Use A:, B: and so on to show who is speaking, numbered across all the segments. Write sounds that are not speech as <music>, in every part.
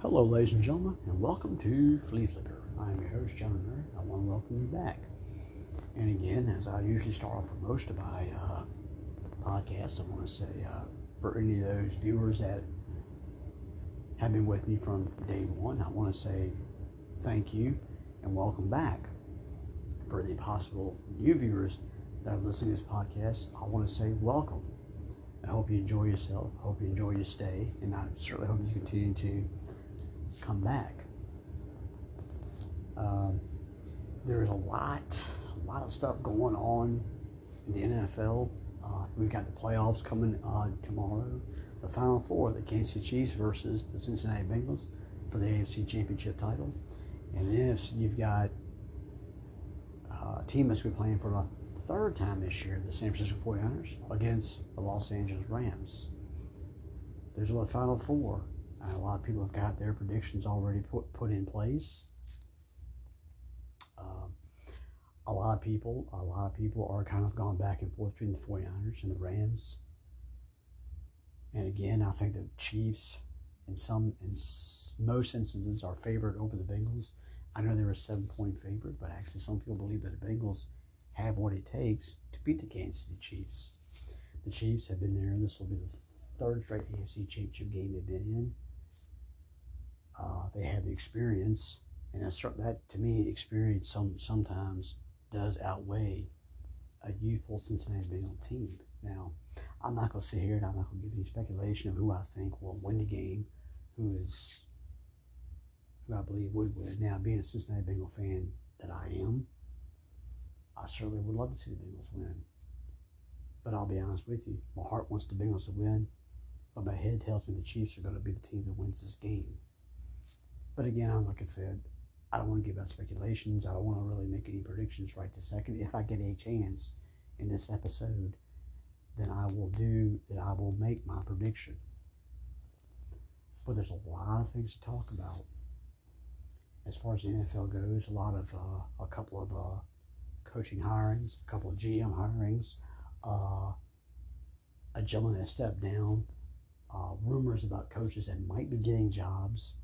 A: Hello, ladies and gentlemen, and welcome to Flea Flicker. I'm your host, John Omary. I want to welcome you back. And again, as I usually start off for most of my uh, I want to say uh, for any of those viewers that have been with me from day one, I want to say thank you and welcome back. For the possible new viewers that are listening to this podcast, I want to say welcome. I hope you enjoy yourself. I hope you enjoy your stay, and I certainly hope you continue to come back. Um, there's a lot, a lot of stuff going on in the NFL. Uh, we've got the playoffs coming uh, tomorrow. The Final Four: the Kansas City Chiefs versus the Cincinnati Bengals for the AFC Championship title, and then you've got uh, a team that's been playing for the third time this year, the San Francisco 49ers against the Los Angeles Rams. There's the Final Four. Uh, a lot of people have got their predictions already put, put in place. Uh, a lot of people, a lot of people are kind of gone back and forth between the 49ers and the Rams. And again, I think the Chiefs, in some, in most instances, are favored over the Bengals. I know they're a seven-point favorite, but actually, some people believe that the Bengals have what it takes to beat the Kansas City Chiefs. The Chiefs have been there. And this will be the third straight AFC Championship game they've been in. Uh, they have the experience, and that to me, experience some sometimes does outweigh a youthful Cincinnati Bengals team. Now, I'm not going to sit here and I'm not going to give any speculation of who I think will win the game, who is who I believe would win. Now, being a Cincinnati Bengal fan that I am, I certainly would love to see the Bengals win. But I'll be honest with you, my heart wants the Bengals to win, but my head tells me the Chiefs are going to be the team that wins this game. But again, like I said, I don't want to give out speculations. I don't want to really make any predictions right this second. If I get a chance in this episode, then I will do that. I will make my prediction. But there's a lot of things to talk about as far as the NFL goes. A lot of uh, a couple of uh, coaching hirings, a couple of GM hirings, uh, a gentleman that stepped down, uh, rumors about coaches that might be getting jobs,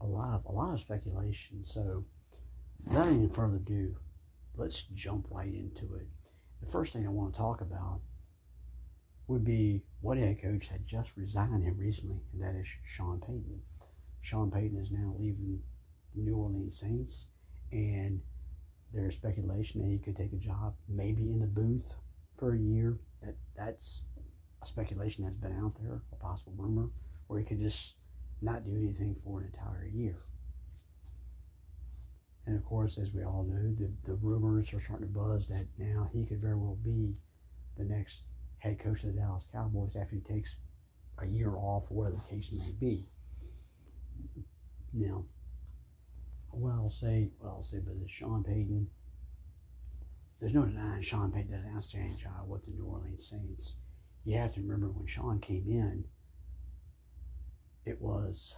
A: a lot of a lot of speculation. So, without any further ado, let's jump right into it. The first thing I want to talk about would be what head coach had just resigned here recently, and that is Sean Payton. Sean Payton is now leaving the New Orleans Saints, and there's speculation that he could take a job maybe in the booth for a year. That that's a speculation that's been out there, a possible rumor, or he could just not do anything for an entire year. And of course, as we all know, the, the rumors are starting to buzz that now he could very well be the next head coach of the Dallas Cowboys after he takes a year off, whatever the case may be. Now, what I'll say, what I'll say about this Sean Payton, there's no denying Sean Payton did an outstanding job with the New Orleans Saints. You have to remember when Sean came in, it was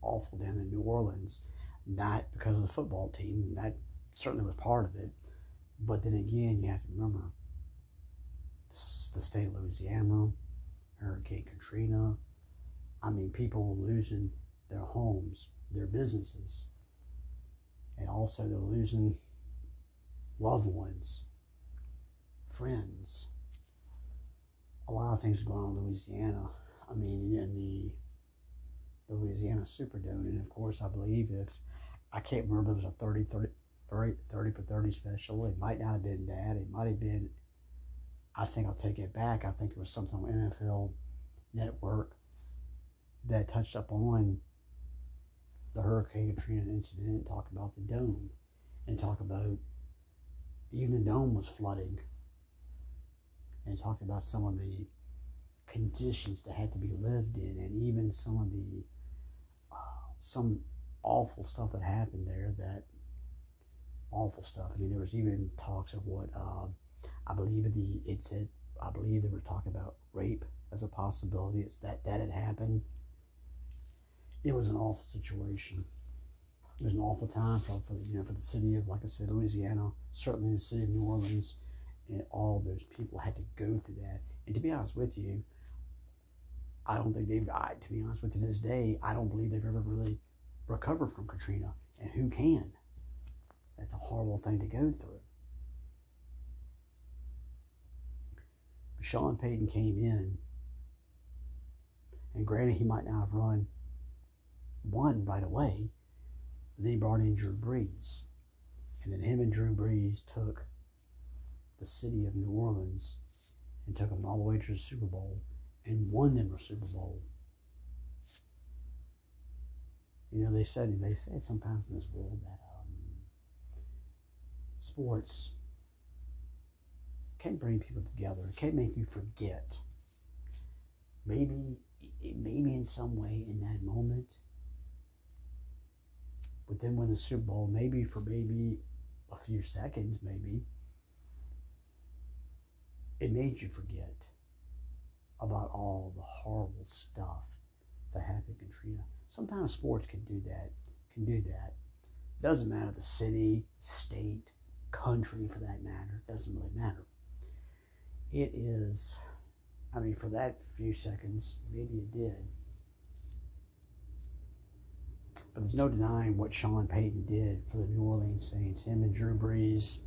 A: awful down in New Orleans. Not because of the football team, and that certainly was part of it. But then again, you have to remember the state of Louisiana, Hurricane Katrina. I mean, people losing their homes, their businesses, and also they're losing loved ones, friends. A lot of things going on in Louisiana. I mean, in the Louisiana Superdome, and of course, I believe if I can't remember, it was a 30, 30, 30, 30 for 30 special. It might not have been that. It might have been I think I'll take it back. I think there was something on NFL Network that touched up on the Hurricane Katrina incident, talk about the dome, and talk about even the dome was flooding, and talk about some of the conditions that had to be lived in, and even some of the uh, some awful stuff that happened there. That awful stuff. I mean, there was even talks of what. Uh, I believe the it said I believe they were talking about rape as a possibility. It's that that had happened. It was an awful situation. It was an awful time for, for the, you know for the city of like I said Louisiana, certainly the city of New Orleans, and all those people had to go through that. And to be honest with you, I don't think they've, I, to be honest with you, to this day, I don't believe they've ever really recovered from Katrina. And who can? That's a horrible thing to go through. Sean Payton came in, and granted, he might not have run one right away, but then he brought in Drew Brees. And then him and Drew Brees took the city of New Orleans and took them all the way to the Super Bowl and won them a Super Bowl. You know, they said they say sometimes in this world that um, sports can bring people together. It can make you forget. Maybe, maybe in some way in that moment, but then when the Super Bowl. Maybe for maybe a few seconds, maybe it made you forget about all the horrible stuff that happened in Katrina. Sometimes sports can do that. Can do that. Doesn't matter the city, state, country for that matter. Doesn't really matter. It is. I mean, for that few seconds, maybe it did. But there's no denying what Sean Payton did for the New Orleans Saints. Him and Drew Brees,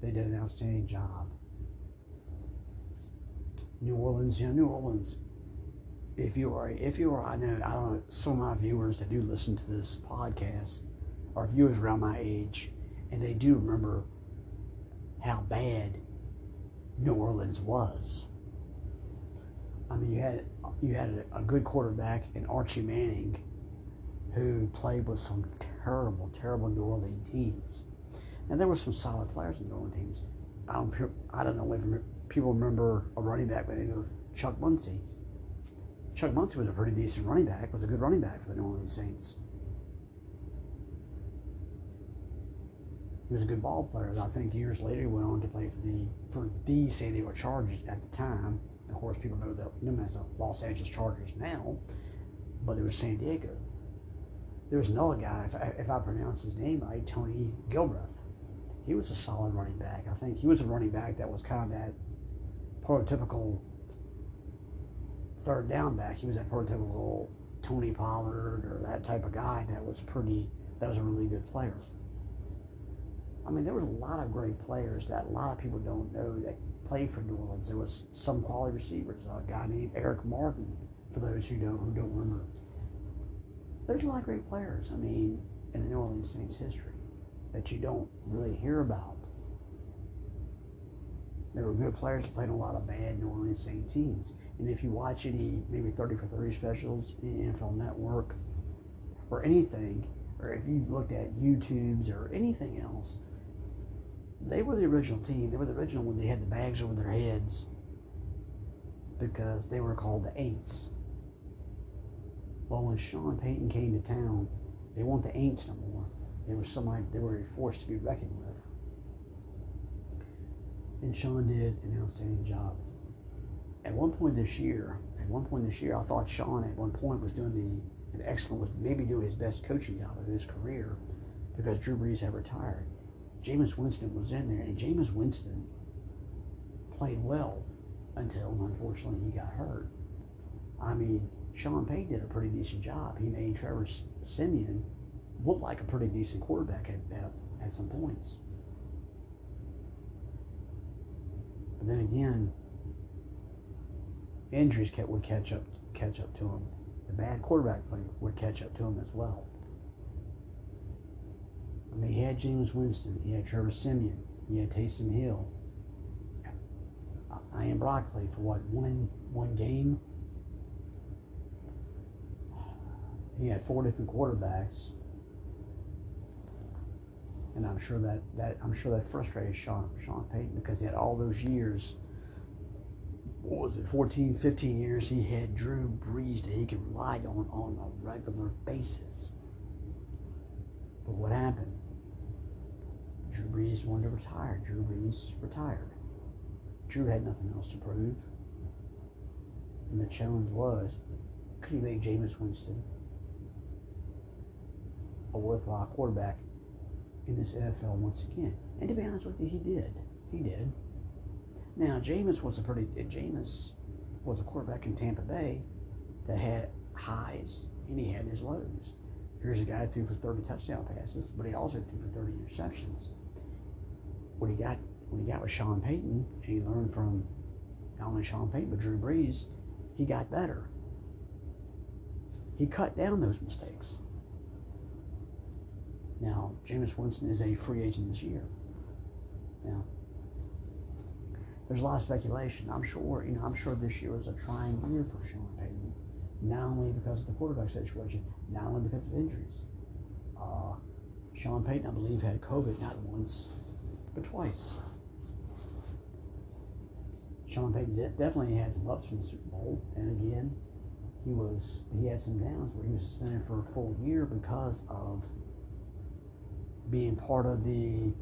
A: they did an outstanding job. New Orleans, you know, New Orleans. If you are, if you are, I know, I don't know, some of my viewers that do listen to this podcast are viewers around my age, and they do remember how bad New Orleans was. I mean, you had you had a, good quarterback in Archie Manning, who played with some terrible, terrible New Orleans teams. And there were some solid players in New Orleans teams. I don't, I don't know if people remember a running back by the name of Chuck Muncie. Chuck Muncie was a pretty decent running back, was a good running back for the New Orleans Saints. He was a good ball player. I think years later he went on to play for the for the San Diego Chargers at the time. Of course, people know, the, know them as the Los Angeles Chargers now, but it was San Diego. There was another guy, if I, if I pronounce his name right, Tony Galbreath. He was a solid running back. I think he was a running back that was kind of that prototypical third down back. He was that prototypical Tony Pollard or that type of guy that was pretty, that was a really good player. I mean, there was a lot of great players that a lot of people don't know that played for New Orleans. There was some quality receivers. A guy named Eric Martin, for those who don't who don't remember. There's a lot of great players. I mean, in the New Orleans Saints history that you don't really hear about. There were good players that played a lot of bad New Orleans Saints teams. And if you watch any maybe 30 for 30 specials NFL Network or anything, or if you've looked at YouTubes or anything else, they were the original team. They were the original when they had the bags over their heads because they were called the Aints. Well, when Sean Payton came to town, they weren't the Aints no more. They were somebody they were forced to be reckoned with. And Sean did an outstanding job. At one point this year, at one point this year, I thought Sean at one point was doing the an excellent was maybe doing his best coaching job of his career because Drew Brees had retired. Jameis Winston was in there, and Jameis Winston played well until unfortunately he got hurt. I mean, Sean Payton did a pretty decent job. He made Trevor Siemian look like a pretty decent quarterback at, at, at some points. But then again, injuries kept, would catch up catch up to him. The bad quarterback play would catch up to him as well. I mean, he had Jameis Winston, he had Trevor Siemian, he had Taysom Hill. Ian Book played for what one one game. He had four different quarterbacks, and I'm sure that, that I'm sure that frustrated Sean Sean Payton because he had all those years. What was it, 14, 15 years? He had Drew Brees that he could rely on on a regular basis. But what happened? Drew Brees wanted to retire. Drew Brees retired. Drew had nothing else to prove. And the challenge was, could he make Jameis Winston a worthwhile quarterback in this NFL once again? And to be honest with you, he did. He did. Now, Jameis was a pretty. Jameis was a quarterback in Tampa Bay that had highs and he had his lows. Here's a guy who threw for 30 touchdown passes, but he also threw for 30 interceptions. What he got when he got with Sean Payton and he learned from not only Sean Payton but Drew Brees, he got better. He cut down those mistakes. Now, Jameis Winston is a free agent this year. Now, there's a lot of speculation. I'm sure, you know, I'm sure this year was a trying year for Sean Payton, not only because of the quarterback situation, not only because of injuries. Uh, Sean Payton, I believe, had COVID not once, but twice. Sean Payton definitely had some ups from the Super Bowl, and again, he was he had some downs where he was suspended for a full year because of being part of the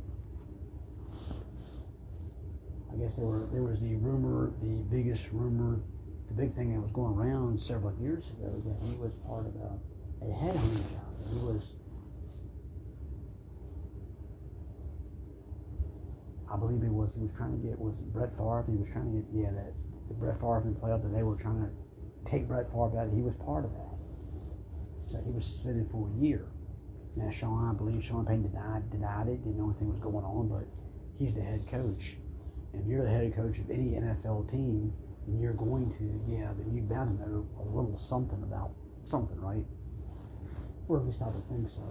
A: I guess there were there was the rumor, the biggest rumor, the big thing that was going around several years ago that he was part of a, a headhunting job. He was, I believe he was he was trying to get was Brett Favre. He was trying to get yeah that the Brett Favre in playoff that they were trying to take Brett Favre out. He was part of that, so he was suspended for a year. Now Sean, I believe Sean Payton denied denied it, didn't know anything was going on, but he's the head coach And if you're the head coach of any NFL team, then you're going to, yeah, then you're bound to know a little something about something, right? Or at least I would think so.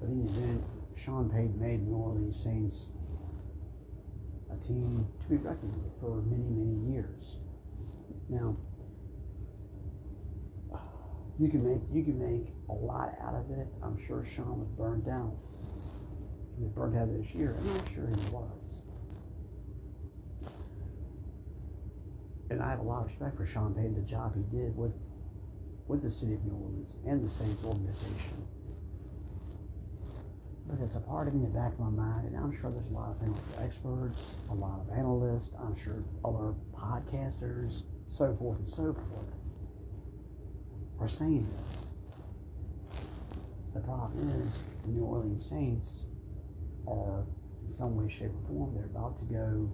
A: But in the event, Sean Payton made New Orleans Saints a team to be reckoned with for many, many years. Now, you can make you can make a lot out of it. I'm sure Sean was burned down. he was burnt out this year. I'm not sure he was. And I have a lot of respect for Sean Payton, the job he did with with the city of New Orleans and the Saints organization. But it's a part of me in the back of my mind, and I'm sure there's a lot of things experts, a lot of analysts, I'm sure other podcasters, so forth and so forth, are saying. The problem is, the New Orleans Saints are in some way, shape, or form, they're about to go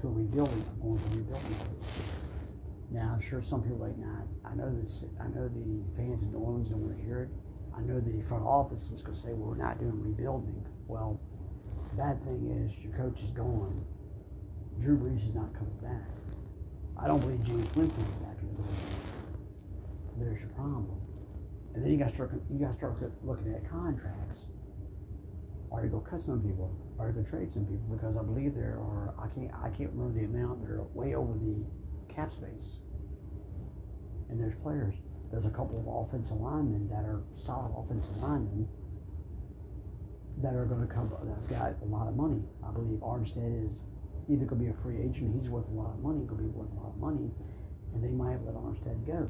A: to a rebuilding, going to rebuilding Now, I'm sure some people like, nah, I know this, I know the fans in New Orleans don't want to hear it. I know the front office is going to say, well, we're not doing rebuilding. Well, the bad thing is your coach is gone. Drew Brees is not coming back. I don't believe Jameis Winston is back in the. So there's your problem. And then you got to start you got start looking at contracts. Are you going to cut some people? Are you to trade some people? Because I believe there are I can't I can't remember the amount. They're way over the cap space. And there's players. There's a couple of offensive linemen that are solid offensive linemen that are going to come. That've got a lot of money. I believe Armstead is either could be a free agent. He's worth a lot of money. could be worth a lot of money, and they might have let Armstead go.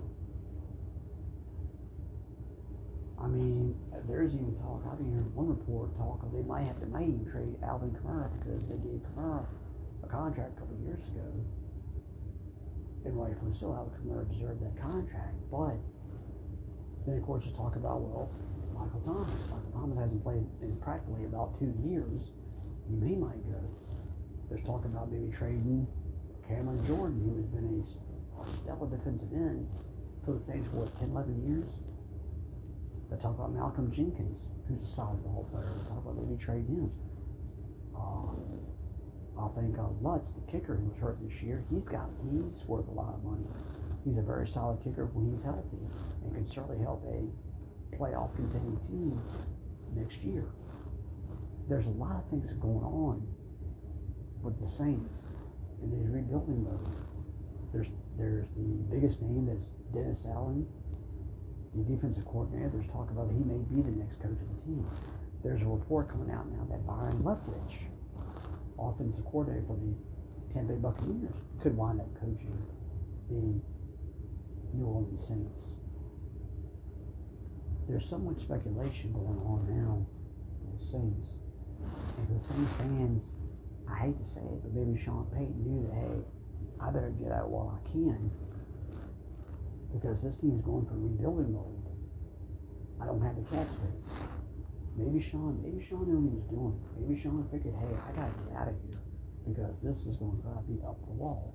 A: I mean, there's even talk. I've been hearing one report talk of they might have to may even trade Alvin Kamara because they gave Kamara a contract a couple years ago, and rightfully so. Alvin Kamara deserved that contract, but then of course you talk about well, Michael Thomas. Michael Thomas hasn't played in practically about two years. You may might go. There's talk about maybe trading Cameron Jordan, who has been a, stellar defensive end for the Saints for what 10, 11 years they talk about Malcolm Jenkins, who's a solid ball player. They talk about maybe trading him. Uh, I think uh, Lutz, the kicker who was hurt this year, he's got he's worth a lot of money. He's a very solid kicker when he's healthy and can certainly help a playoff contending team next year. There's a lot of things going on with the Saints in these rebuilding mode. There's there's the biggest name that's Dennis Allen, the defensive coordinator, there's talk about he may be the next coach of the team. There's a report coming out now that Byron Leftwich, offensive coordinator for the Tampa Bay Buccaneers, could wind up coaching the New Orleans Saints. There's so much speculation going on now with the Saints. And the Saints fans, I hate to say it, but maybe Sean Payton knew that, hey, I better get out while I can because this team is going for rebuilding mode. I don't have the cap space. Maybe Sean, maybe Sean knew what he was doing. Maybe Sean figured, hey, I gotta get out of here because this is going to drive me up the wall.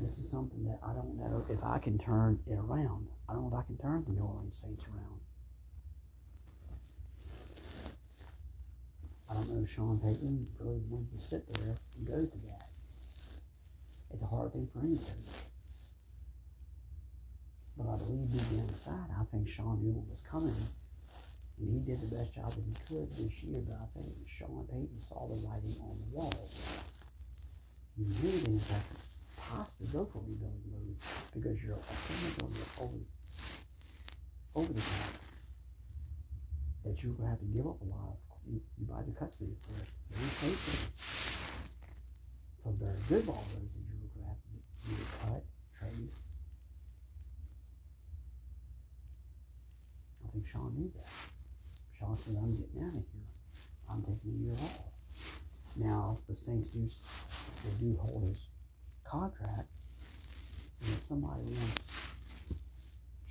A: This is something that I don't know if I can turn it around. I don't know if I can turn the New Orleans Saints around. I don't know if Sean Payton really wanted to sit there and go to that. It's a hard thing for any coach. But I believe deep down inside, I think Sean knew what was coming. And he did the best job that he could this year, but I think Sean Payton saw the writing on the wall. Really didn't have to possibly go for rebuilding mode because you're a over, over, over the top. That you're gonna have to give up a lot you, you buy the custody for. Very patient. Some very good ballers that you're gonna have to either cut, trade. I think Sean knew that. Sean said, I'm getting out of here. I'm taking a year off. Now, the Saints do, they do hold his contract. And if somebody wants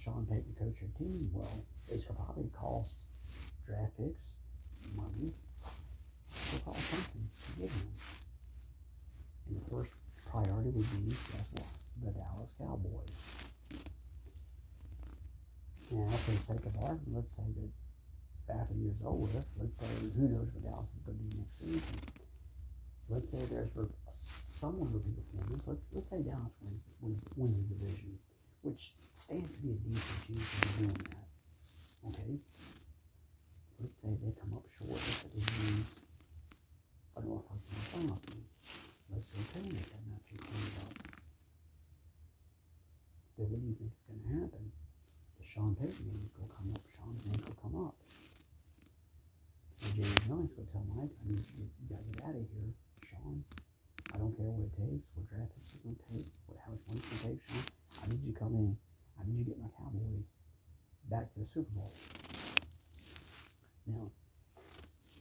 A: Sean Payton to coach your team, well, it's probably cost draft picks, money. Cost something to get him. And the first priority would be, guess what? The Dallas Cowboys. Now, for the sake of argument, let's say that after the year's over, let's say who knows what Dallas is going to do next season. Let's say there's for someone with a performance. Let's let's say Dallas wins wins, wins the division, which stands to be a decent chance of doing that. Okay. Let's say they come up short. Say they lose a North playoff game. Let's say they make that match you cleaned up. Then what do you think is going to happen? The Sean Payton going to come up. Sean's name will come up. And James Jones will tell Mike, I need you, you got to get out of here, Sean. I don't care what it takes, what draft picks it's to take, what, how much money it's to take, Sean. I need you to come in. I need you to get my Cowboys back to the Super Bowl. Now,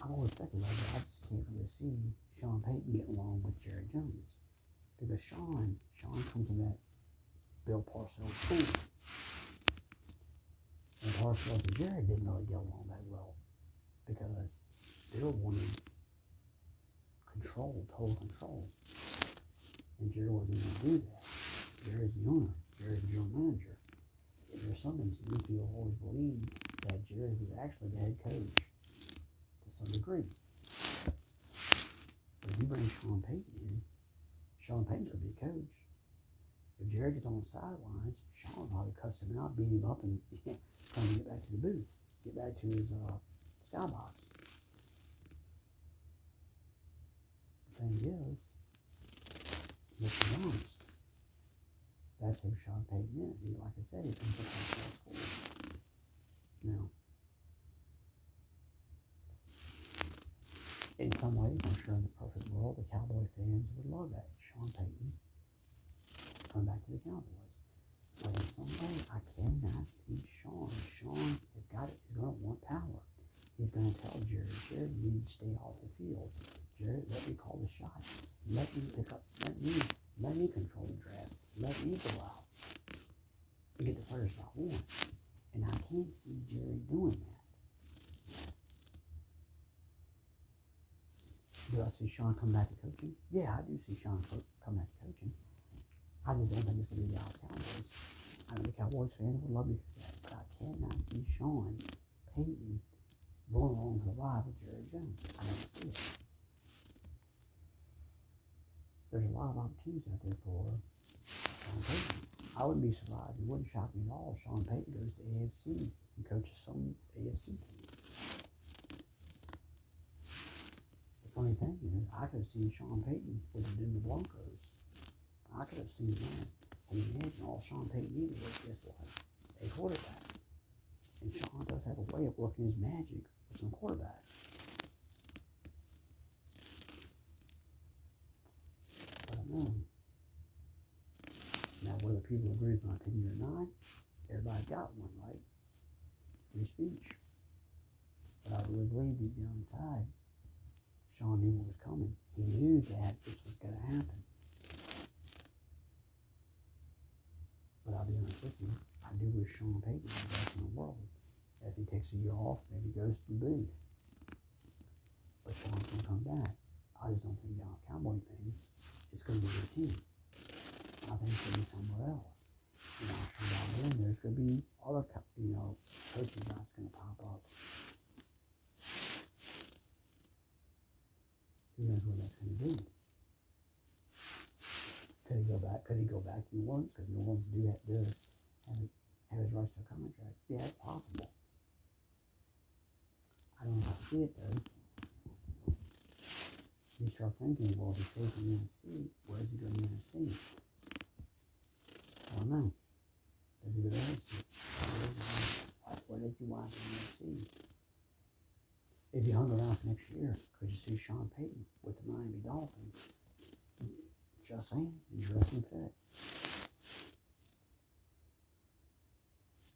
A: I'm always speculating, but I just can't really see Sean Payton getting along with Jerry Jones. Because Sean, Sean comes from that Bill Parcells school. And Parcells and Jerry didn't really get along that well. Because Bill wanted control, total control. And Jerry wasn't going to do that. Jerry's the owner. Jerry's the general manager. There's some instances people always believe that Jerry was actually the head coach to some degree. But if you bring Sean Payton in, Sean Payton's going to be a coach. If Jerry gets on the sidelines, Sean probably cuss him out, beat him up, and <laughs> yeah, trying get back to the booth, get back to his uh, skybox. The thing is, be honest. That's who Sean Payton is. He, like I said, he comes up from South Florida. Now, in some ways, I'm sure in the perfect world, the Cowboy fans would love that. Sean Payton come back to the Cowboys. But in some way, I cannot see Sean. Sean has got it. He's going to want power. He's going to tell Jerry, Jerry, you need to stay off the field. Jerry, let me call the shot. Let me pick up, let me, let me control the draft. Let me go out and get the players I want. And I can't see Jerry doing that. Do I see Sean come back to coaching? Yeah, I do see Sean come back to coaching. I just don't think it's going to be the Dallas Cowboys. I know the Cowboys fans would love me for that, but I cannot see Sean Payton going along for the ride with Jerry Jones. I don't see it. There's a lot of opportunities out there for Sean Payton. I wouldn't be surprised. It wouldn't shock me at all if Sean Payton goes to AFC and coaches some AFC team. The funny thing is, I could have seen Sean Payton with the Denver Broncos. I could have seen that. And imagine all Sean Payton needed was just what? A quarterback. And Sean does have a way of working his magic with some quarterbacks. But I don't know. Whether people agree with my opinion or not, everybody got one, right? Free speech. But I really believe deep down inside, Sean knew what was coming. He knew that this was going to happen. But I'll be honest with you, I do wish Sean Payton was back in the world. If he takes a year off, maybe goes to the booth. But Sean's going to come back. I just don't think Dallas Cowboy fans is going to be their team. I think it's going be somewhere else. You know, then there's going to be other, you know, coaching jobs going to pop up. Who knows where that's going to be? Could he go back? Could he go back to New Orleans? Because New Orleans do have, do have, have his rights to a contract. Yeah, it's possible. I don't know see it though. You start thinking, well, if he stays in the NFC, where is he going to the? I don't know. Does? Where does he want to NFC? If you hung around for next year, could you see Sean Payton with the Miami Dolphins? Just saying, interesting fit.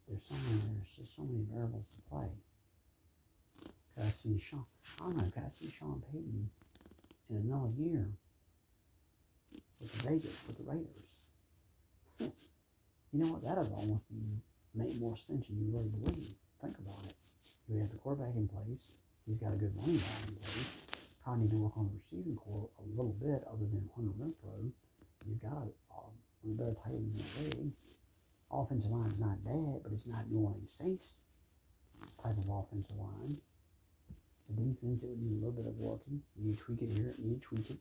A: There's so many, there's just so many variables to play. Could I see Sean? I don't know. Could I see Sean Payton in another year with the Vegas with the Raiders? You know what? That'd almost make more sense than you really believe. Think about it. You have the quarterback in place. He's got a good running back in place probably need to work on the receiving corps a little bit other than Hunter Renfrow. You've got a, um, the better tight ends in the league. Offensive line is not bad, but it's not New Orleans Saints type of offensive line. The defense, it would need a little bit of working. You need to tweak it here, you need to tweak it.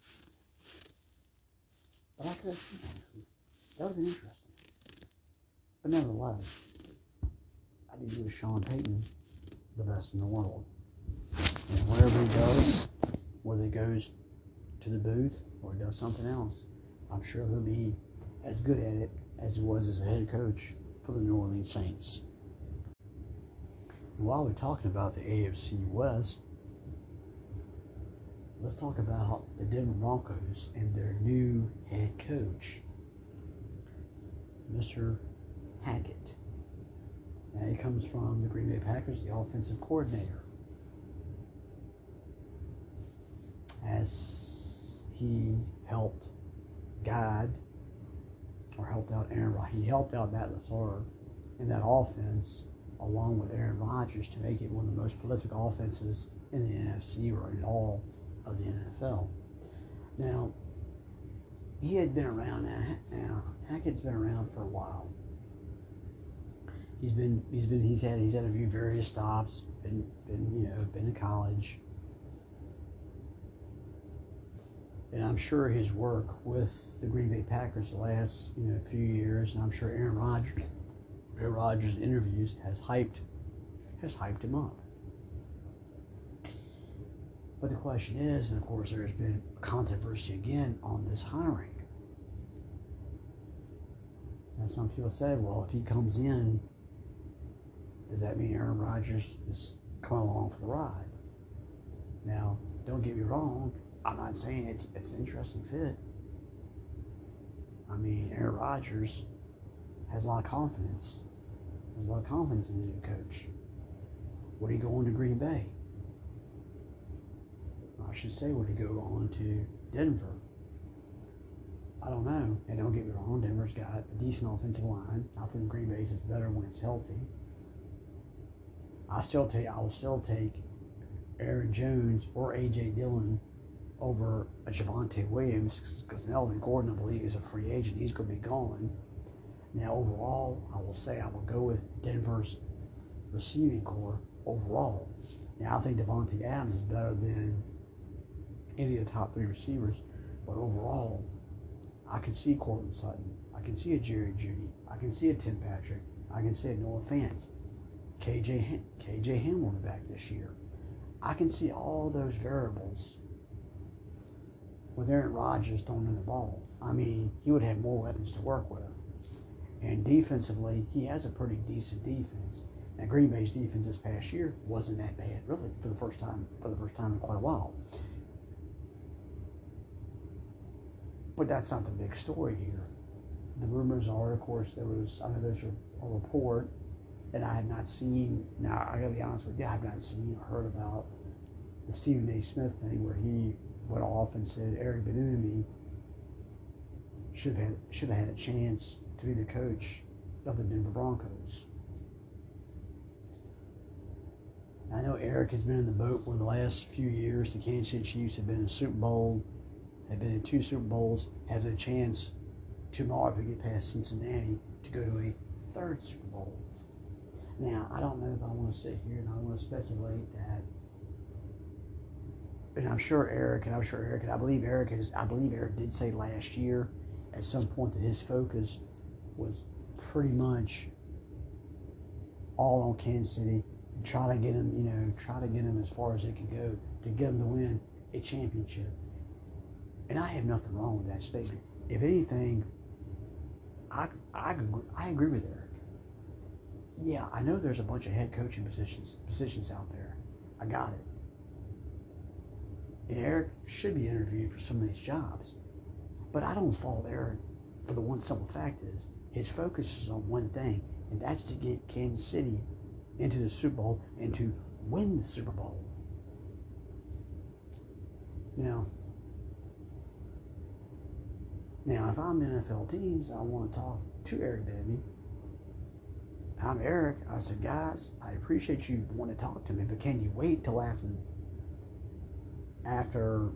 A: But I could seen that. Would have been interesting. But nevertheless, I to give Sean Payton the best in the world. And wherever he goes, whether he goes to the booth or does something else, I'm sure he'll be as good at it as he was as a head coach for the New Orleans Saints. And while we're talking about the AFC West, let's talk about the Denver Broncos and their new head coach, Mr. Hackett. Now he comes from the Green Bay Packers, the offensive coordinator. as he helped guide or helped out Aaron Rodgers, He helped out Matt LaFleur in that offense along with Aaron Rodgers to make it one of the most prolific offenses in the NFC or in all of the NFL. Now, he had been around now. Hackett's been around for a while. He's been he's been he's had he's had a few various stops. Been been you know been to college. and I'm sure his work with the Green Bay Packers the last you know few years, and I'm sure Aaron Rodgers, Aaron Rodgers' interviews has hyped has hyped him up. But the question is, and of course, there's been controversy again on this hiring. And some people say, well, if he comes in, does that mean Aaron Rodgers is coming along for the ride? Now, don't get me wrong, I'm not saying it's it's an interesting fit. I mean, Aaron Rodgers has a lot of confidence. Has a lot of confidence in the new coach. Would he go on to Green Bay? I should say, would he go on to Denver? I don't know. And don't get me wrong, Denver's got a decent offensive line. I think Green Bay's is better when it's healthy. I still take I will still take Aaron Jones or AJ Dillon over a Javonte Williams because Melvin Gordon, I believe, is a free agent. He's going to be gone. Now, overall, I will say I will go with Denver's receiving corps overall. Now, I think Davante Adams is better than any of the top three receivers, but overall, I can see Courtland Sutton. I can see a Jerry Jeudy. I can see a Tim Patrick. I can see a Noah Fant. KJ, KJ Hamler back this year. I can see all those variables with Aaron Rodgers throwing the ball. I mean, he would have more weapons to work with. And defensively, he has a pretty decent defense. Now, Green Bay's defense this past year wasn't that bad, really, for the first time for the first time in quite a while. But that's not the big story here. The rumors are, of course, there was I know there's a, a report that I have not seen. Now, I gotta be honest with you, I have not seen or heard about the Stephen A. Smith thing where he went off and said Eric Bieniemy should have had, should have had a chance to be the coach of the Denver Broncos. I know Eric has been in the boat for the last few years. The Kansas City Chiefs have been in the Super Bowl, have been in two Super Bowls, have a chance tomorrow if they get past Cincinnati to go to a third Super Bowl. Now, I don't know if I want to sit here and I want to speculate that. And I'm sure Eric, and I'm sure Eric, and I believe Eric is, I believe Eric did say last year at some point that his focus was pretty much all on Kansas City and try to get him, you know, try to get him as far as they could go to get him to win a championship. And I have nothing wrong with that statement. If anything, I, I, I agree with Eric. Yeah, I know there's a bunch of head coaching positions positions out there. I got it. And Eric should be interviewed for some of these jobs. But I don't fault Eric for the one simple fact is his focus is on one thing, and that's to get Kansas City into the Super Bowl and to win the Super Bowl. Now, now if I'm NFL teams, I want to talk to Eric Bieniemy. I'm Eric. I said, guys, I appreciate you want to talk to me, but can you wait till after after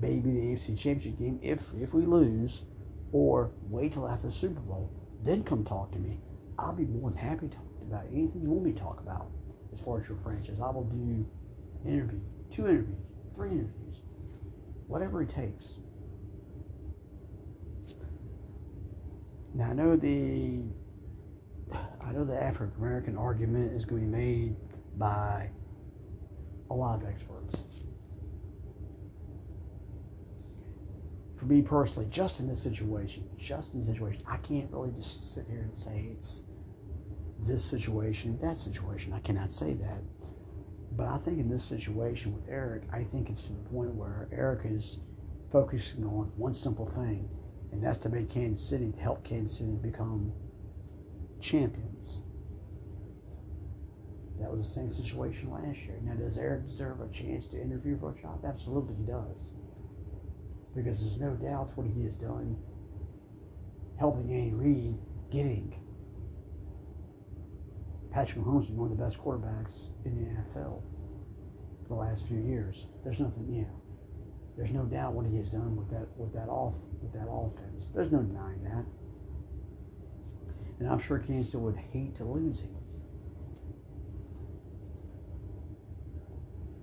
A: maybe the AFC Championship game if if we lose, or wait till after the Super Bowl, then come talk to me. I'll be more than happy to talk about anything you want me to talk about as far as your franchise. I will do interview, two interviews, three interviews, whatever it takes. Now I know the I know the African American argument is going to be made by a lot of experts. For me personally, just in this situation, just in this situation, I can't really just sit here and say it's this situation, that situation. I cannot say that. But I think in this situation with Eric, I think it's to the point where Eric is focusing on one simple thing, and that's to make Kansas City, help Kansas City become champions. That was the same situation last year. Now, does Eric deserve a chance to interview for a job? Absolutely, he does. Because there's no doubt what he has done helping Andy Reid getting Patrick Mahomes is one of the best quarterbacks in the NFL for the last few years. There's nothing, know, there's no doubt what he has done with that with that off with that offense. There's no denying that. And I'm sure Kansas would hate to lose him.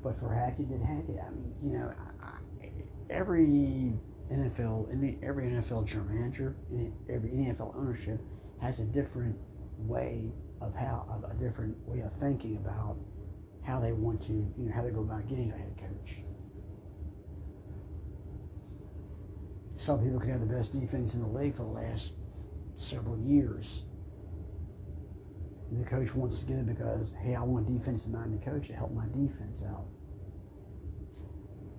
A: But for Hackett, did Hackett? I mean, you know, every NFL, every NFL general manager, every NFL ownership has a different way of how of a different way of thinking about how they want to, you know, how they go about getting a head coach. Some people could have the best defense in the league for the last several years. And the coach wants to get it because, hey, I want a defensive minded coach to help my defense out.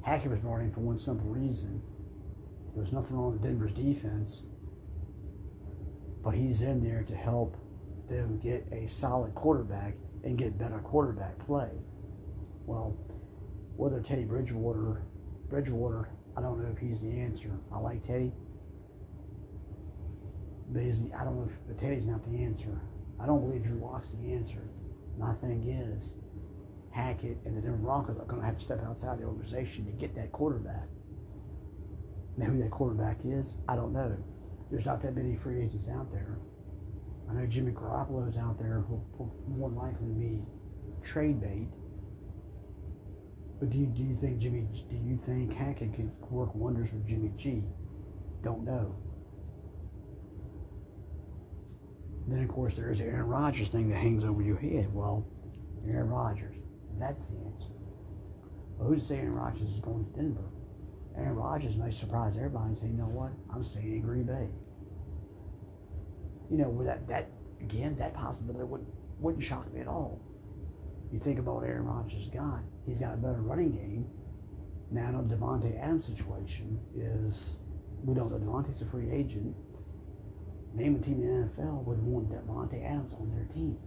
A: Hackett was brought in for one simple reason. There was nothing wrong with Denver's defense, but he's in there to help them get a solid quarterback and get better quarterback play. Well, whether Teddy Bridgewater, Bridgewater, I don't know if he's the answer. I like Teddy, but he's, I don't know if but Teddy's not the answer. I don't believe Drew Lock's the answer. My thing is, Hackett and the Denver Broncos are going to have to step outside the organization to get that quarterback. Now, who that quarterback is, I don't know. There's not that many free agents out there. I know Jimmy Garoppolo's out there who will more likely be trade bait. But do you, do you think Jimmy? Do you think Hackett could work wonders with Jimmy G? Don't know. Then of course there's the Aaron Rodgers thing that hangs over your head. Well, Aaron Rodgers, that's the answer. Well, who's to say Aaron Rodgers is going to Denver? Aaron Rodgers may surprise everybody and say, you know what? I'm staying in Green Bay you know, with that, that again, that possibility wouldn't, wouldn't shock me at all. You think about Aaron Rodgers' got, he's got a better running game. Now, know Davante Adams' situation is, we don't know Davante's a free agent. Name a team in the NFL would want Davante Adams on their team.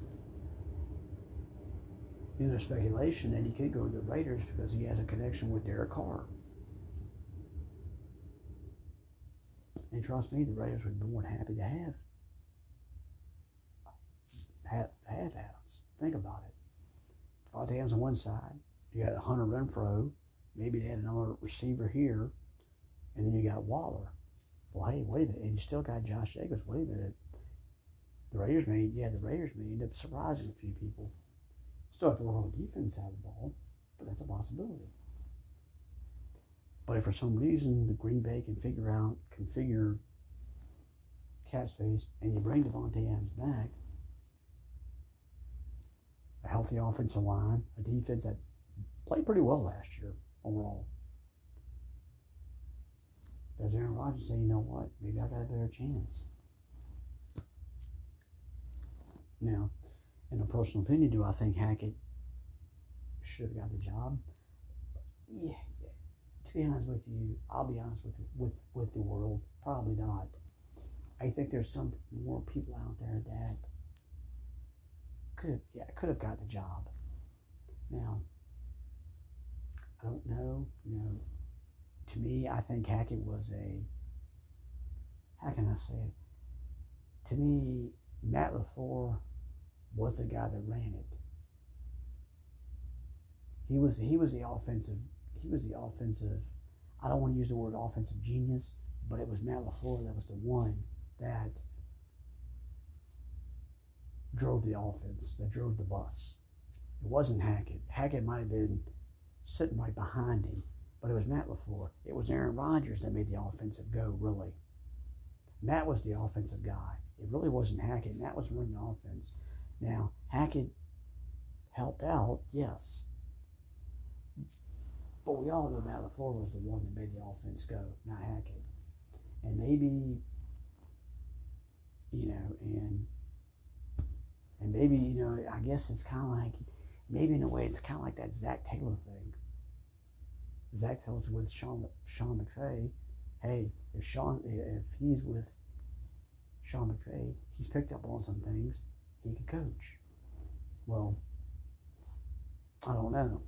A: Know, there's speculation that he could go to the Raiders because he has a connection with Derek Carr. And trust me, the Raiders would be more than happy to have have, have Adams. Think about it. Adams on one side. You got Hunter Renfrow. Maybe they had another receiver here, and then you got Waller. Well, hey, wait a minute, and you still got Josh Jacobs. Wait a minute. The Raiders may, yeah, the Raiders may end up surprising a few people. Still have to work on defense side of the ball, but that's a possibility. But if for some reason the Green Bay can figure out, configure cap space, and you bring Davante Adams back, a healthy offensive line, a defense that played pretty well last year overall. Does Aaron Rodgers say, you know what, maybe I got a better chance? Now, in a personal opinion, do I think Hackett should have got the job? Yeah, to be honest with you, I'll be honest with with with the world, probably not. I think there's some more people out there that could have, yeah could have got the job. Now, I don't know. You know, to me, I think Hackett was a how can I say it? To me, Matt LaFleur was the guy that ran it. He was he was the offensive he was the offensive I don't want to use the word offensive genius, but it was Matt LaFleur that was the one that drove the offense, that drove the bus. It wasn't Hackett. Hackett might have been sitting right behind him, but it was Matt LaFleur. It was Aaron Rodgers that made the offensive go, really. Matt was the offensive guy. It really wasn't Hackett. Matt was running the offense. Now, Hackett helped out, yes. But we all know Matt LaFleur was the one that made the offense go, not Hackett. And maybe, you know, and and maybe, you know, I guess it's kind of like, maybe in a way, it's kind of like that Zac Taylor thing. Zac Taylor's with Sean, Sean McVay. Hey, if Sean, if he's with Sean McVay, he's picked up on some things. He can coach. Well, I don't know.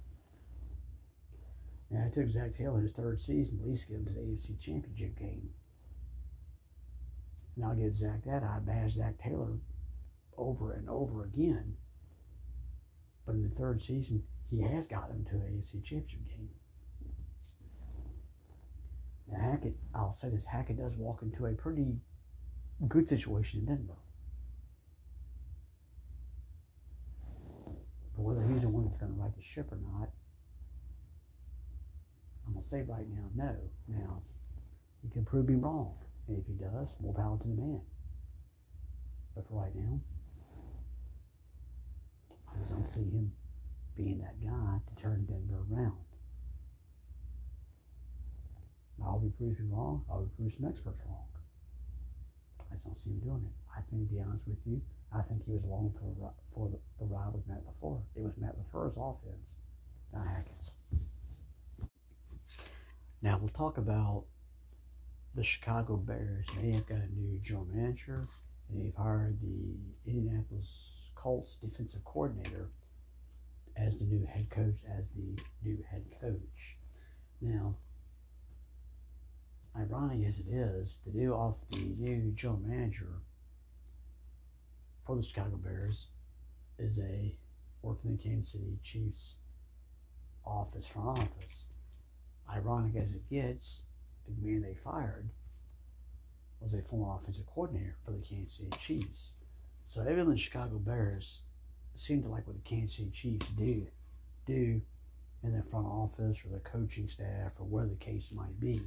A: Now, I took Zac Taylor his third season, at least give him his AFC Championship game. And I'll give Zac that. I bash Zac Taylor over and over again. But in the third season, he has got him to an AFC Championship game. Now, Hackett, I'll say this Hackett does walk into a pretty good situation in Denver. But whether he's the one that's going to right the ship or not, I'm going to say right now, no. Now, he can prove me wrong. And if he does, more power to the man. But for right now, I don't see him being that guy to turn Denver around. I'll be proved wrong. I'll be proved some experts wrong. I just don't see him doing it. I think, to be honest with you, I think he was along for, for the, the ride with Matt LaFleur. It was Matt LaFleur's offense, not Hackett's. Now we'll talk about the Chicago Bears. They have got a new general manager. They've hired the Indianapolis Colts defensive coordinator as the new head coach. As the new head coach. Now, ironic as it is, the new off the new general manager for the Chicago Bears is a working in the Kansas City Chiefs office front office ironic as it gets, the man they fired was a former offensive coordinator for the Kansas City Chiefs. So everyone in the Chicago Bears seemed to like what the Kansas City Chiefs do, do in their front office or their coaching staff or whatever the case might be.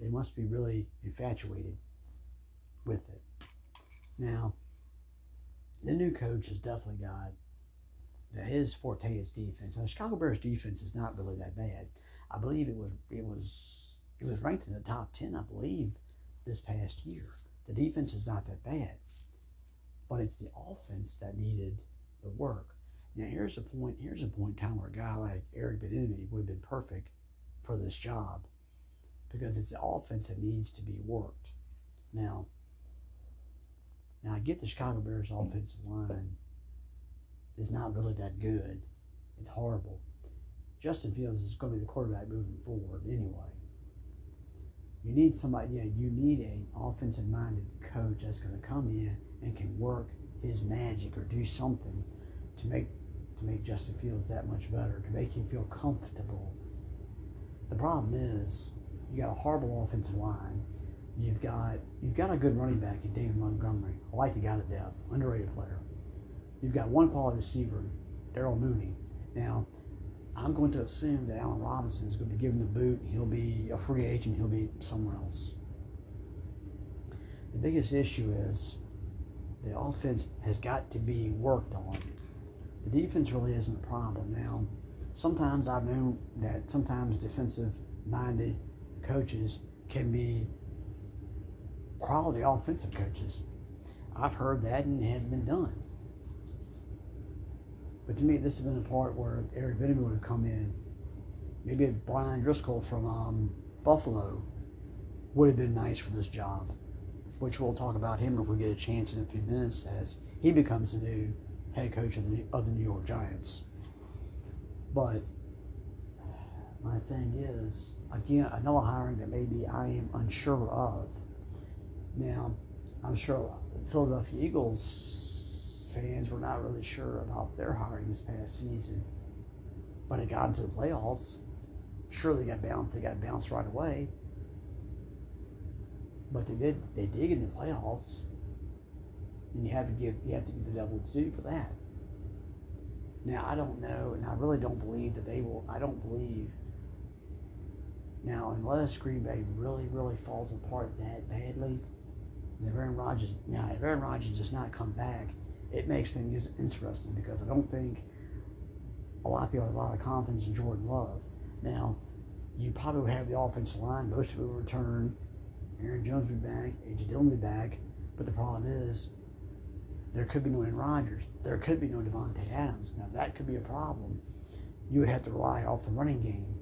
A: They must be really infatuated with it. Now, the new coach has definitely got his forte is defense. Now, the Chicago Bears defense is not really that bad. I believe it was it was it was ranked in the top ten, I believe, this past year. The defense is not that bad, but it's the offense that needed the work. Now here's a point. Here's a point in time where a guy like Eric Bieniemy would have been perfect for this job because it's the offense that needs to be worked. Now, now I get the Chicago Bears offensive line is not really that good. It's horrible. Justin Fields is going to be the quarterback moving forward anyway. You need somebody, yeah, you need an offensive minded coach that's going to come in and can work his magic or do something to make to make Justin Fields that much better, to make him feel comfortable. The problem is you got a horrible offensive line. You've got you've got a good running back in David Montgomery. I like the guy to death, underrated player. You've got one quality receiver, Daryl Mooney. Now, I'm going to assume that Allen Robinson is going to be given the boot. He'll be a free agent. He'll be somewhere else. The biggest issue is the offense has got to be worked on. The defense really isn't a problem. Now, sometimes I've known that sometimes defensive minded coaches can be quality offensive coaches. I've heard that and it has been done. But to me, this has been the part where Eric Bieniemy would have come in. Maybe Brian Driscoll from um, Buffalo would have been nice for this job, which we'll talk about him if we get a chance in a few minutes as he becomes the new head coach of the, of the New York Giants. But my thing is, again, another hiring that maybe I am unsure of. Now, I'm sure the Philadelphia Eagles fans were not really sure about their hiring this past season, but it got into the playoffs. Sure, they got bounced. They got bounced right away, but they did. They did in the playoffs, and you have to give you have to give the devil its due for that. Now, I don't know, and I really don't believe that they will. I don't believe. Now, unless Green Bay really, really falls apart that badly, and if Aaron Rodgers, now, if Aaron Rodgers does not come back, it makes things interesting because I don't think a lot of people have a lot of confidence in Jordan Love. Now, you probably have the offensive line. Most people will return. Aaron Jones will be back. A.J. Dillon will be back. But the problem is, there could be no Aaron Rodgers. There could be no Davante Adams. Now that could be a problem. You would have to rely off the running game.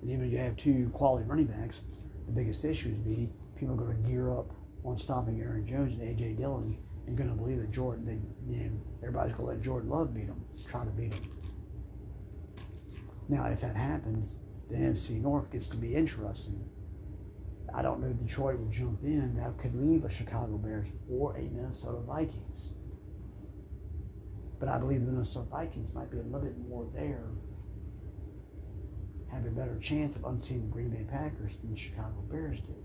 A: And even if you have two quality running backs, the biggest issue is be people are going to gear up on stopping Aaron Jones and AJ Dillon and going to believe that Jordan, they, then everybody's going to let Jordan Love beat them, try to beat him. Now, if that happens, the NFC North gets to be interesting I don't know if Detroit will jump in. That could leave a Chicago Bears or a Minnesota Vikings. But I believe the Minnesota Vikings might be a little bit more there, have a better chance of unseating the Green Bay Packers than the Chicago Bears do.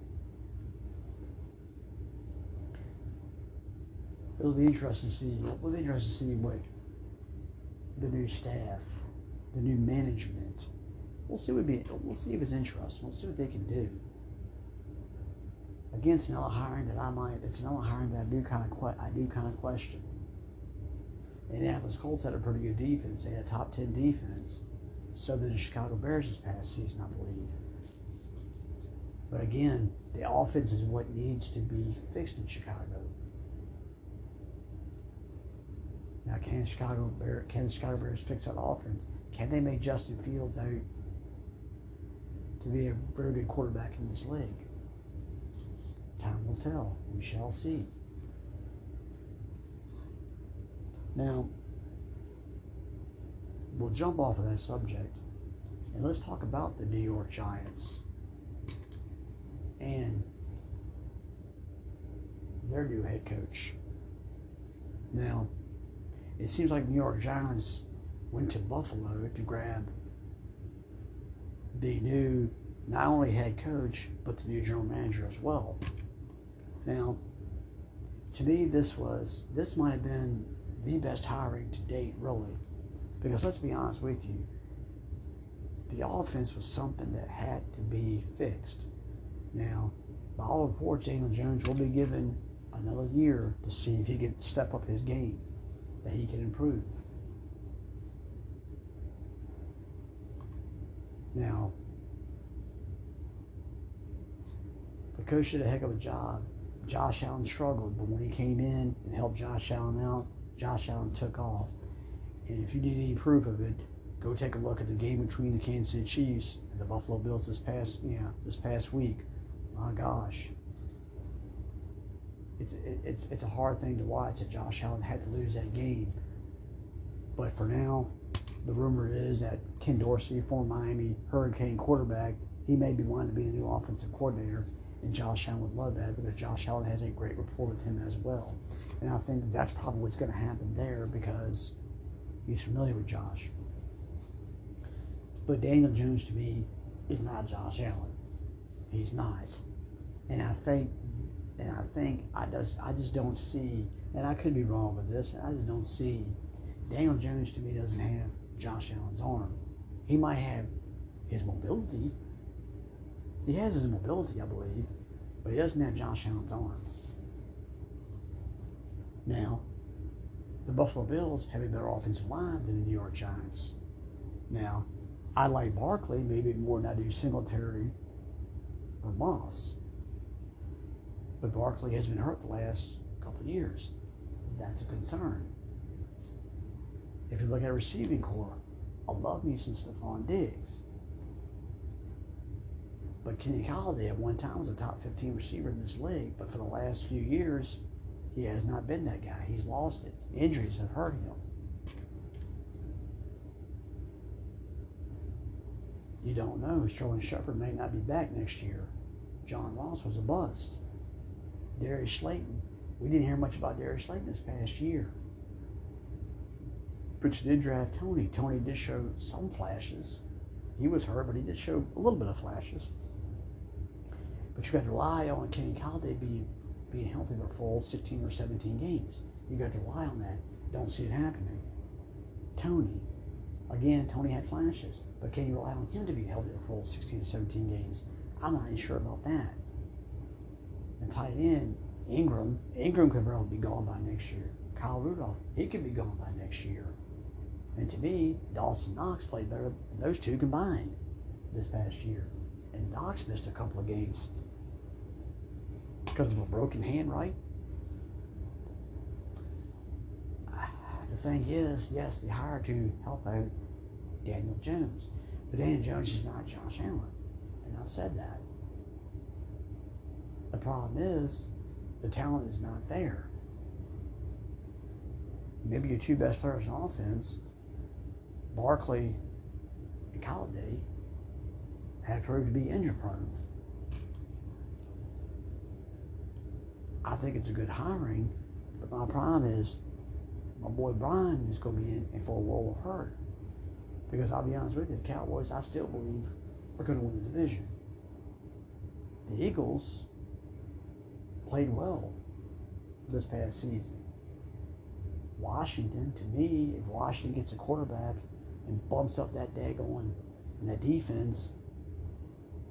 A: It'll be interesting to see. It'll be interesting to see what the new staff, the new management. We'll see what be. We'll see if it's interesting. We'll see what they can do against Noah hiring that I might, it's Noah hiring that I do kind of, I do kind of question. Indianapolis Colts had a pretty good defense. They had a top 10 defense. So did the Chicago Bears this past season, I believe. But again, the offense is what needs to be fixed in Chicago. Now, can Chicago Bear, can the Chicago Bears fix that offense? Can they make Justin Fields out to be a very good quarterback in this league? Time will tell. We shall see. Now, we'll jump off of that subject and let's talk about the New York Giants and their new head coach. Now, it seems like New York Giants went to Buffalo to grab the new, not only head coach, but the new general manager as well. Now, to me, this was this might have been the best hiring to date, really, because let's be honest with you, the offense was something that had to be fixed. Now, by all reports, Daniel Jones will be given another year to see if he can step up his game, that he can improve. Now, the coach did a heck of a job Josh Allen struggled, but when he came in and helped Josh Allen out, Josh Allen took off. And if you need any proof of it, go take a look at the game between the Kansas City Chiefs and the Buffalo Bills this past yeah this past week. My gosh, it's it's it's a hard thing to watch that Josh Allen had to lose that game. But for now, the rumor is that Ken Dorsey, former Miami Hurricane quarterback, he may be wanting to be the new offensive coordinator and Josh Allen would love that because Josh Allen has a great rapport with him as well. And I think that's probably what's going to happen there because He's familiar with Josh. But Daniel Jones to me is not Josh Allen. He's not. And I think and I think I just I just don't see and I could be wrong with this, I just don't see Daniel Jones to me doesn't have Josh Allen's arm. He might have his mobility. He has his mobility, I believe, but he doesn't have Josh Allen's arm. Now, the Buffalo Bills have a better offensive line than the New York Giants. Now, I like Barkley maybe more than I do Singletary or Moss. But Barkley has been hurt the last couple of years. That's a concern. If you look at receiving corps, I love me some Stefon Diggs. But Kenny Golladay at one time was a top 15 receiver in this league, but for the last few years, he has not been that guy. He's lost it. Injuries have hurt him. You don't know. Sterling Shepard may not be back next year. John Ross was a bust. Darius Slayton. We didn't hear much about Darius Slayton this past year. But you did draft Toney. Toney did show some flashes. He was hurt, but he did show a little bit of flashes. But you got to rely on Kenny Golladay being being healthy for full 16 or 17 games. You got to rely on that. Don't see it happening. Toney, again, Toney had flashes, but can you rely on him to be healthy for full 16 or 17 games? I'm not even sure about that. And tight end, Engram, Engram could probably be gone by next year. Kyle Rudolph, he could be gone by next year. And to me, Dawson Knox played better than those two combined this past year. And Knox missed a couple of games because of a broken hand, right? The thing is, yes, they hired to help out Daniel Jones. But Daniel Jones is not Josh Allen. And I've said that. The problem is, the talent is not there. Maybe your two best players on offense, Barkley and Golladay, have proved to be injury prone. I think it's a good hiring, but my problem is my boy Brian is going to be in, in for a world of hurt. Because I'll be honest with you, the Cowboys, I still believe, are going to win the division. The Eagles played well this past season. Washington, to me, if Washington gets a quarterback and bumps up that daggone and that defense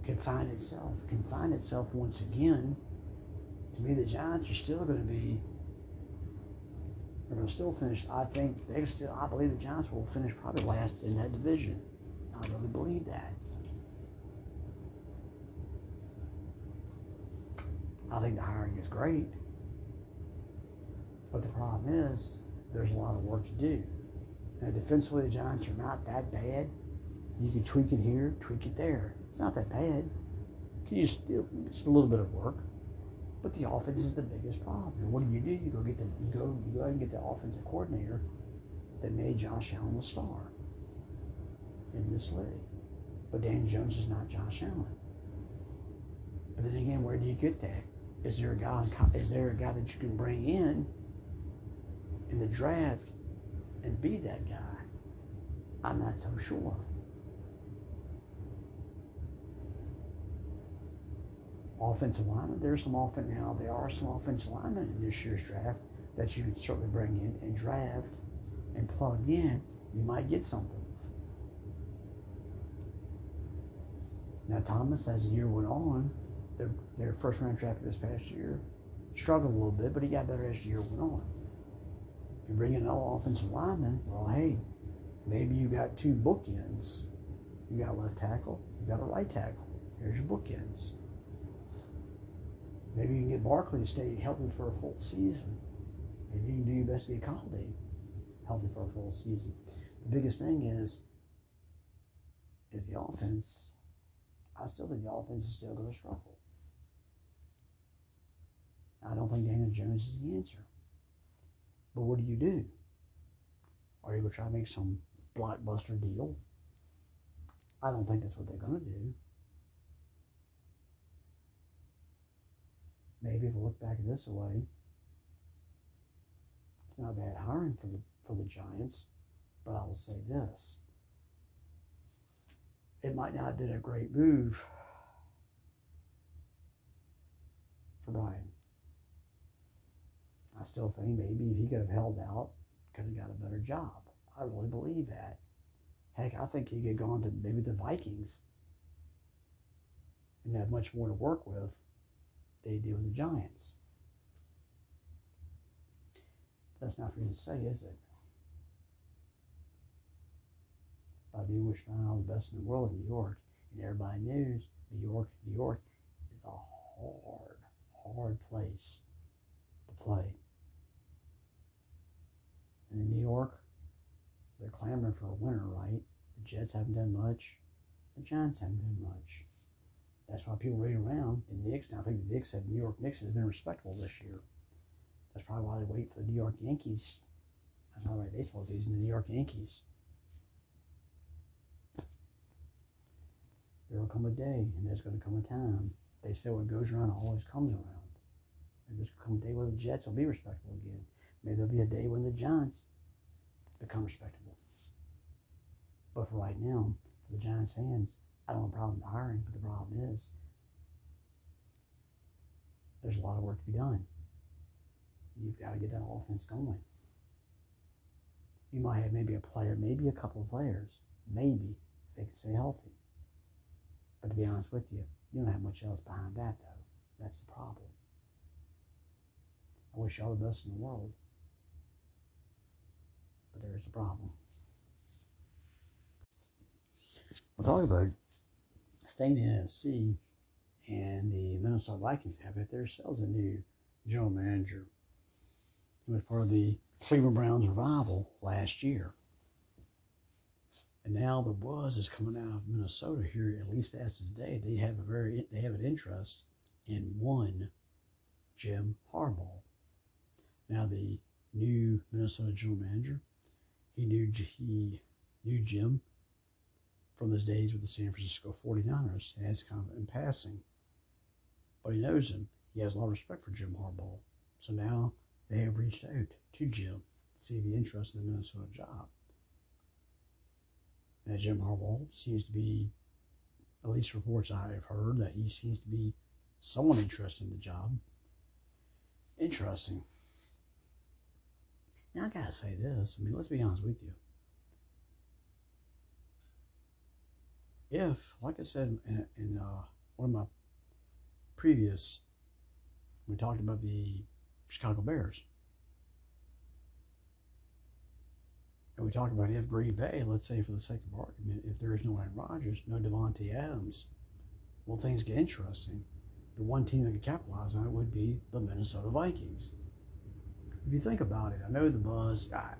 A: can find itself, can find itself once again to me, the Giants are still going to be. They're going to still finish. I think they still. I believe the Giants will finish probably last in that division. I really believe that. I think the hiring is great, but the problem is there's a lot of work to do. Now, defensively, the Giants are not that bad. You can tweak it here, tweak it there. It's not that bad. Can you still? It's a little bit of work. But the offense is the biggest problem. And what do you do? You go get the you go you go ahead and get the offensive coordinator that made Josh Allen a star in this league. But Dan Jones is not Josh Allen. But then again, where do you get that? Is there a guy? Is there a guy that you can bring in in the draft and be that guy? I'm not so sure. offensive linemen. There's some offense now. There are some offensive linemen in this year's draft that you can certainly bring in and draft and plug in. You might get something. Now Thomas, as the year went on, their their first round draft this past year struggled a little bit, but he got better as the year went on. You bring in another offensive lineman, well, hey, maybe you got two bookends. You got left tackle, you got a right tackle. Here's your bookends. Maybe you can get Barkley to stay healthy for a full season. Maybe you can do your best to get Golladay healthy for a full season. The biggest thing is is the offense. I still think the offense is still going to struggle. I don't think Daniel Jones is the answer. But what do you do? Are you going to try to make some blockbuster deal? I don't think that's what they're going to do. maybe if I look back this way, it's not bad hiring for the for the Giants, But I will say this it might not have been a great move for Brian. I still think maybe if he could have held out, could have got a better job. I really believe that. Heck, I think he could have gone to maybe the Vikings and have much more to work with than he did with the Giants. That's not for you to say, is it? But I do wish Brian all the best in the world in New York. And everybody knows New York, New York is a hard, hard place to play. And in New York, they're clamoring for a winner, right? The Jets haven't done much. The Giants haven't done much. That's why people wait around. The Knicks, now I think the Knicks said New York Knicks has been respectable this year. That's probably why they wait for the New York Yankees. That's not right baseball season, the New York Yankees. There will come a day, and there's going to come a time. They say what goes around always comes around. There's going to come a day where the Jets will be respectable again. Maybe there'll be a day when the Giants become respectable. But for right now, for the Giants fans, I don't have a problem with hiring, but the problem is there's a lot of work to be done. You've got to get that offense going. You might have maybe a player, maybe a couple of players, maybe if they can stay healthy. But to be honest with you, you don't have much else behind that, though. That's the problem. I wish you all the best in the world. But there is a problem. We're talking about staying in the NFC and the Minnesota Vikings have it themselves a new general manager. He was part of the Cleveland Browns revival last year. And now the buzz is coming out of Minnesota here, at least as of today. They have a very they have an interest in one Jim Harbaugh. Now the new Minnesota general manager, he knew he knew Jim from his days with the San Francisco 49ers as kind of in passing. But he knows him. He has a lot of respect for Jim Harbaugh. So now they have reached out to Jim to see if he's interested in the Minnesota job. And Jim Harbaugh seems to be, at least reports I have heard, that he seems to be somewhat interested in the job. Interesting. I gotta say this. I mean, let's be honest with you. If, like I said in, in uh, one of my previous, we talked about the Chicago Bears. And we talked about if Green Bay, let's say for the sake of argument, if there is no Aaron Rodgers, no Davante Adams, well, things get interesting. The one team that could capitalize on it would be the Minnesota Vikings. If you think about it, I know the buzz, I,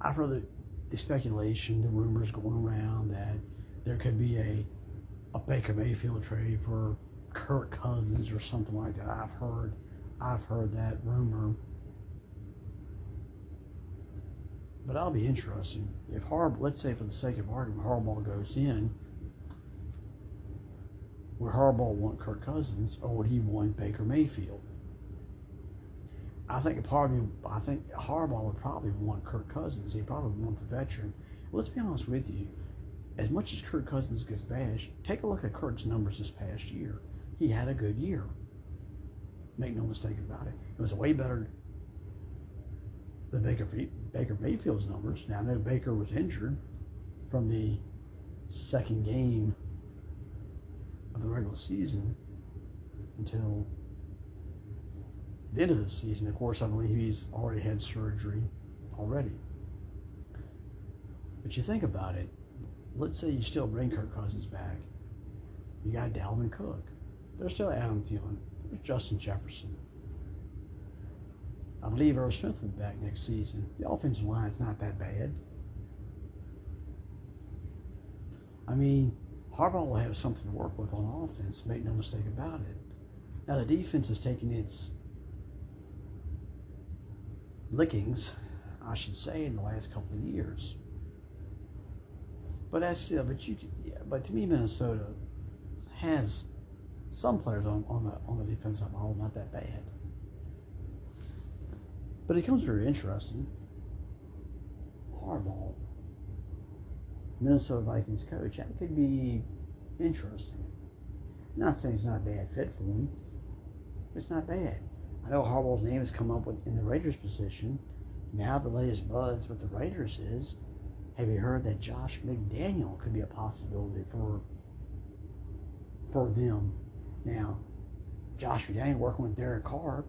A: I've heard the, the speculation, the rumors going around that there could be a, a Baker Mayfield trade for Kirk Cousins or something like that. I've heard I've heard that rumor. But I'll be interesting. If Harb, let's say for the sake of argument, Harbaugh goes in, would Harbaugh want Kirk Cousins or would he want Baker Mayfield? I think probably, I think Harbaugh would probably want Kirk Cousins. He'd probably want the veteran. Let's be honest with you. As much as Kirk Cousins gets bashed, take a look at Kirk's numbers this past year. He had a good year. Make no mistake about it. It was way better than Baker, Baker Mayfield's numbers. Now, I know Baker was injured from the second game of the regular season until the end of the season. Of course, I believe he's already had surgery already. But you think about it. Let's say you still bring Kirk Cousins back. You got Dalvin Cook. There's still Adam Thielen. There's Justin Jefferson. I believe Irv Smith will be back next season. The offensive line is not that bad. I mean, Harbaugh will have something to work with on offense, make no mistake about it. Now, the defense is taking its lickings, I should say, in the last couple of years. But that's still, but you, yeah, but to me, Minnesota has some players on, on the on the defensive ball not that bad. But it becomes very interesting. Harbaugh. Minnesota Vikings coach, that could be interesting. Not saying it's not a bad fit for him. It's not bad. I know Harbaugh's name has come up with, in the Raiders position. Now the latest buzz with the Raiders is, have you heard that Josh McDaniel could be a possibility for for them? Now, Josh McDaniel working with Derek Carr,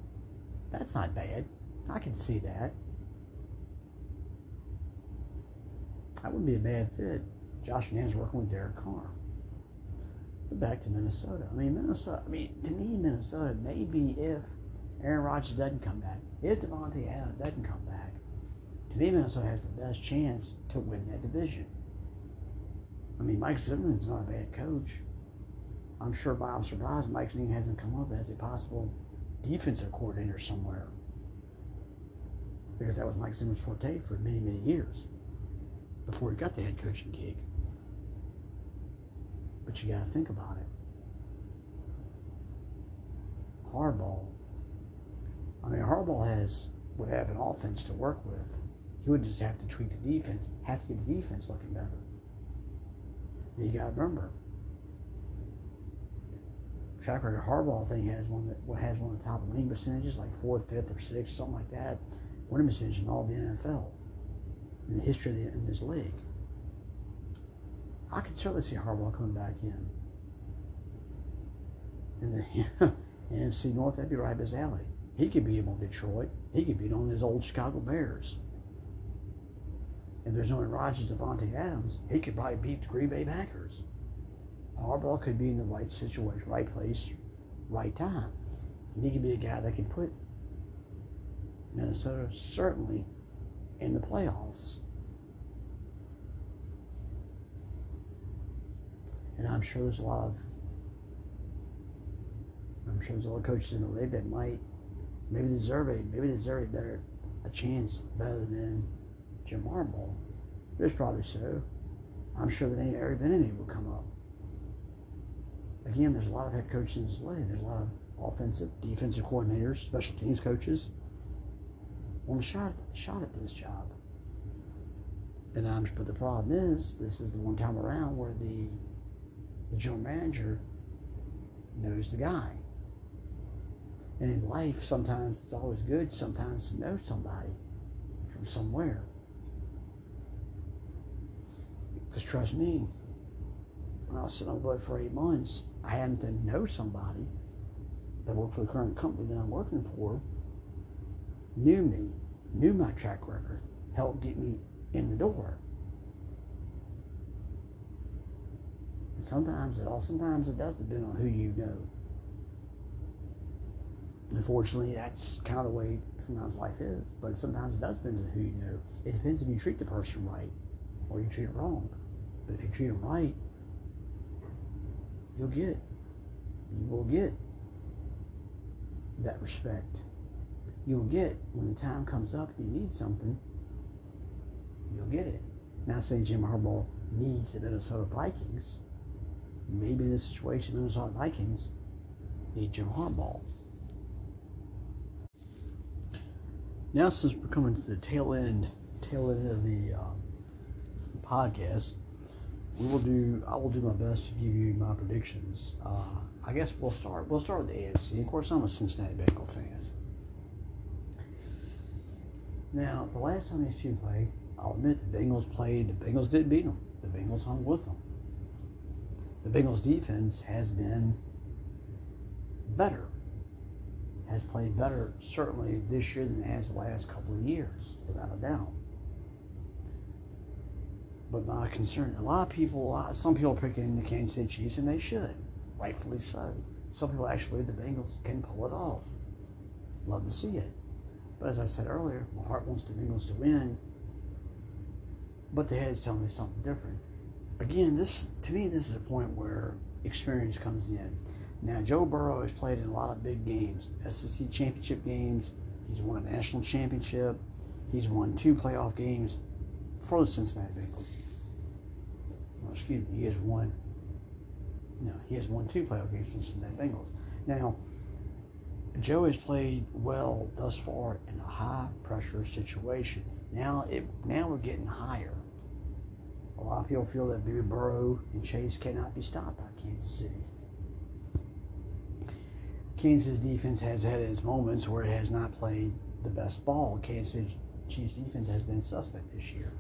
A: that's not bad. I can see that. That wouldn't be a bad fit. Josh McDaniels working with Derek Carr. But back to Minnesota. I mean, Minnesota. I mean, to me, Minnesota. Maybe if Aaron Rodgers doesn't come back, if Davante Adams doesn't come back, to me, Minnesota has the best chance to win that division. I mean, Mike Zimmerman's not a bad coach. I'm sure, but I'm surprised Mike Zimmerman hasn't come up as a possible defensive coordinator somewhere. Because that was Mike Zimmerman's forte for many, many years before he got the head coaching gig. But you got to think about it. Harbaugh. I mean, Harbaugh has would have an offense to work with. He would just have to tweak the defense, have to get the defense looking better. Then you got to remember, track record Harbaugh thing has one that has one of the top winning percentages, like fourth, fifth, or sixth, something like that. Winning percentage in all the NFL in the history of the, in this league. I could certainly see Harbaugh coming back in. In the <laughs> NFC North, that'd be right up his alley. He could beat him on Detroit. He could beat on his old Chicago Bears. If there's only Rodgers, Davante Adams, he could probably beat the Green Bay Packers. Harbaugh could be in the right situation, right place, right time. And he could be a guy that can put Minnesota certainly in the playoffs. And I'm sure there's a lot of I'm sure there's a lot of coaches in the league that might maybe deserve it, maybe deserve a better a chance better than Jim Harbaugh. There's probably so. I'm sure the name Eric Bieniemy will come up. Again, there's a lot of head coaches in this league. There's a lot of offensive, defensive coordinators, special teams coaches want a shot shot at this job. And I'm but the problem is this is the one time around where the the general manager knows the guy. And in life, sometimes it's always good sometimes to know somebody from somewhere. Because trust me, when I was sitting on board for eight months, I happened to know somebody that worked for the current company that I'm working for, knew me, knew my track record, helped get me in the door. And sometimes it all sometimes it does depend on who you know. Unfortunately, that's kind of the way sometimes life is. But sometimes it does depend on who you know. It depends if you treat the person right or you treat them wrong. But if you treat them right, you'll get, you will get that respect. You'll get when the time comes up and you need something, you'll get it. Not saying Jim Harbaugh needs the Minnesota Vikings. Maybe in this situation, Minnesota Vikings need Jim Harbaugh. Now, since we're coming to the tail end, tail end of the uh, podcast, we will do. I will do my best to give you my predictions. Uh, I guess we'll start. We'll start with the AFC. Of course, I'm a Cincinnati Bengal fan. Now, the last time these two played, I'll admit the Bengals played. The Bengals didn't beat them. The Bengals hung with them. The Bengals defense has been better. Has played better certainly this year than it has the last couple of years, without a doubt. But my concern, a lot of people, lot, some people are picking the Kansas City Chiefs, and they should, rightfully so. Some people actually believe the Bengals can pull it off. Love to see it. But as I said earlier, my heart wants the Bengals to win, but the head is telling me something different. Again, this to me, this is a point where experience comes in. Now, Joe Burrow has played in a lot of big games, SEC championship games. He's won a national championship. He's won two playoff games for the Cincinnati Bengals. Excuse me, he has won. No, he has won two playoff games for the Cincinnati Bengals. Now, Joe has played well thus far in a high pressure situation. Now it now we're getting higher. A lot of people feel that Baby Burrow and Chase cannot be stopped by Kansas City. Kansas defense has had its moments where it has not played the best ball. Kansas Chiefs defense has been suspect this year.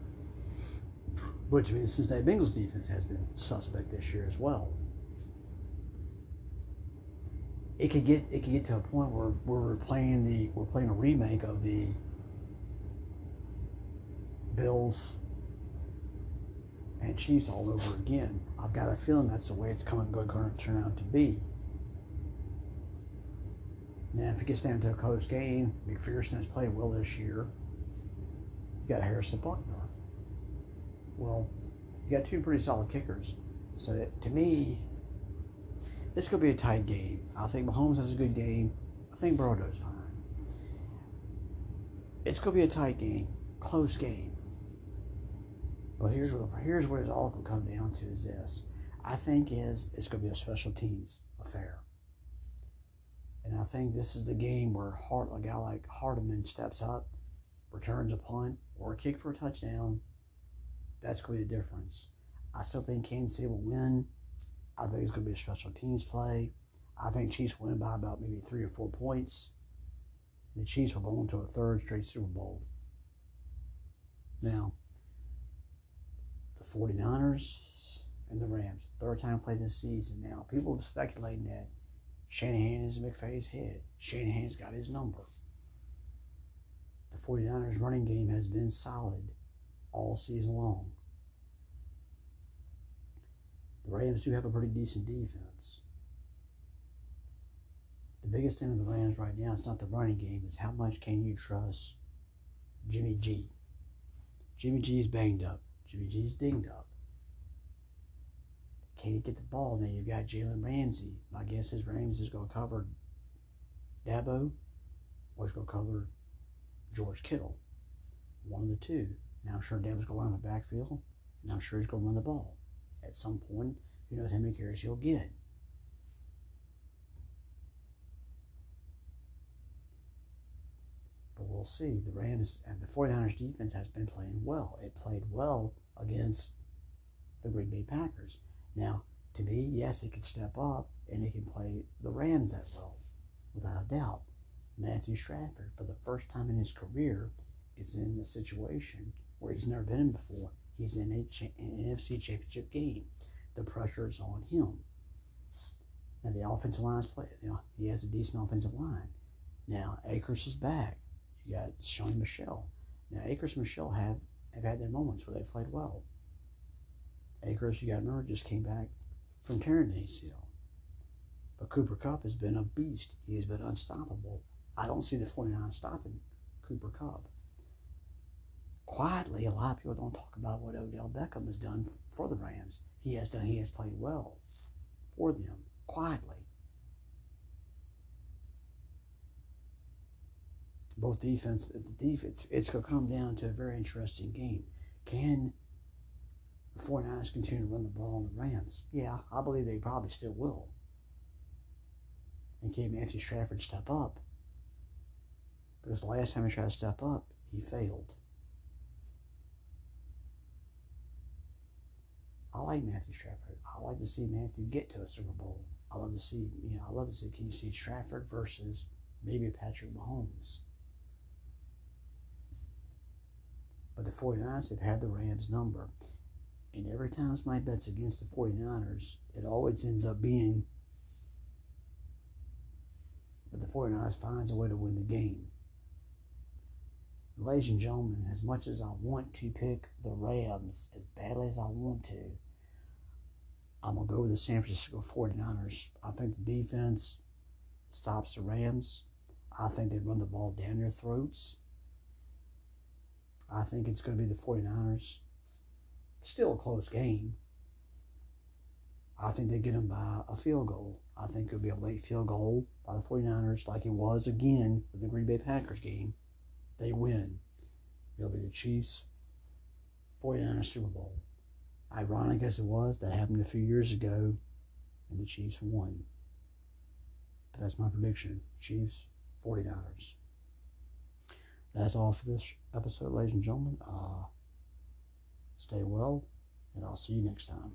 A: But to me, the Cincinnati Bengals defense has been suspect this year as well. It could get it could get to a point where, where we're playing the we're playing a remake of the Bills and Chiefs all over again. I've got a feeling that's the way it's coming going to turn out to be. Now, if it gets down to a close game, McPherson has played well this year. You got Harrison Butker. Well, you got two pretty solid kickers. So to me, this could be a tight game. I think Mahomes has a good game. I think Burrow does fine. It's going to be a tight game, close game. But here's what here's what it's all to come down to is this. I think is it's going to be a special teams affair. And I think this is the game where Hart, a guy like Hardman steps up, returns a punt or a kick for a touchdown. That's going to be the difference. I still think Kansas City will win. I think it's going to be a special teams play. I think Chiefs win by about maybe three or four points. The Chiefs will go into a third straight Super Bowl. Now, the 49ers and the Rams, third time played this season. Now, people are speculating that Shanahan is McVay's head. Shanahan's got his number. The 49ers running game has been solid all season long. The Rams do have a pretty decent defense. The biggest thing with the Rams right now is not the running game, it's how much can you trust Jimmy G. Jimmy G is banged up. Jimmy G is dinged up. Can he get the ball? Now you've got Jalen Ramsey. My guess is Ramsey is going to cover Deebo or he's going to cover George Kittle. One of the two. Now I'm sure Deebo's going to run the backfield, and I'm sure he's going to run the ball. At some point, who knows how many carries he'll get. But we'll see. The Rams and the 49ers defense has been playing well. It played well against the Green Bay Packers. Now, to me, yes, he can step up and he can play the Rams that well, without a doubt. Matthew Stafford, for the first time in his career, is in a situation where he's never been in before. He's in a cha- an NFC championship game. The pressure is on him. Now, the offensive line's play. You know, he has a decent offensive line. Now, Akers is back. You got Sony Michel. Now, Akers and Michel have, have had their moments where they played well. Akers, you got to remember, just came back from tearing the ACL. But Cooper Kupp has been a beast. He has been unstoppable. I don't see the 49 stopping Cooper Kupp. Quietly, a lot of people don't talk about what Odell Beckham has done for the Rams. He has done. He has played well for them quietly. Both defense, the defense, it's going to come down to a very interesting game. Can the 49ers continue to run the ball on the Rams? Yeah, I believe they probably still will. And can Matthew Stafford step up? Because the last time he tried to step up, he failed. I like Matthew Stafford. I like to see Matthew get to a Super Bowl. I love to see, you know, I love to see can you see Stafford versus maybe Patrick Mahomes. But the 49ers have had the Rams number. And every time my bets against the 49ers, it always ends up being that the 49ers finds a way to win the game. Ladies and gentlemen, as much as I want to pick the Rams, as badly as I want to, I'm going to go with the San Francisco 49ers. I think the defense stops the Rams. I think they run the ball down their throats. I think it's going to be the 49ers. Still a close game. I think they get them by a field goal. I think it'll be a late field goal by the 49ers, like it was again with the Green Bay Packers game. They win. It'll be the Chiefs 49ers Super Bowl. Ironic as it was, that happened a few years ago, and the Chiefs won. But that's my prediction Chiefs 49ers. That's all for this episode, ladies and gentlemen. Uh, stay well And I'll see you next time.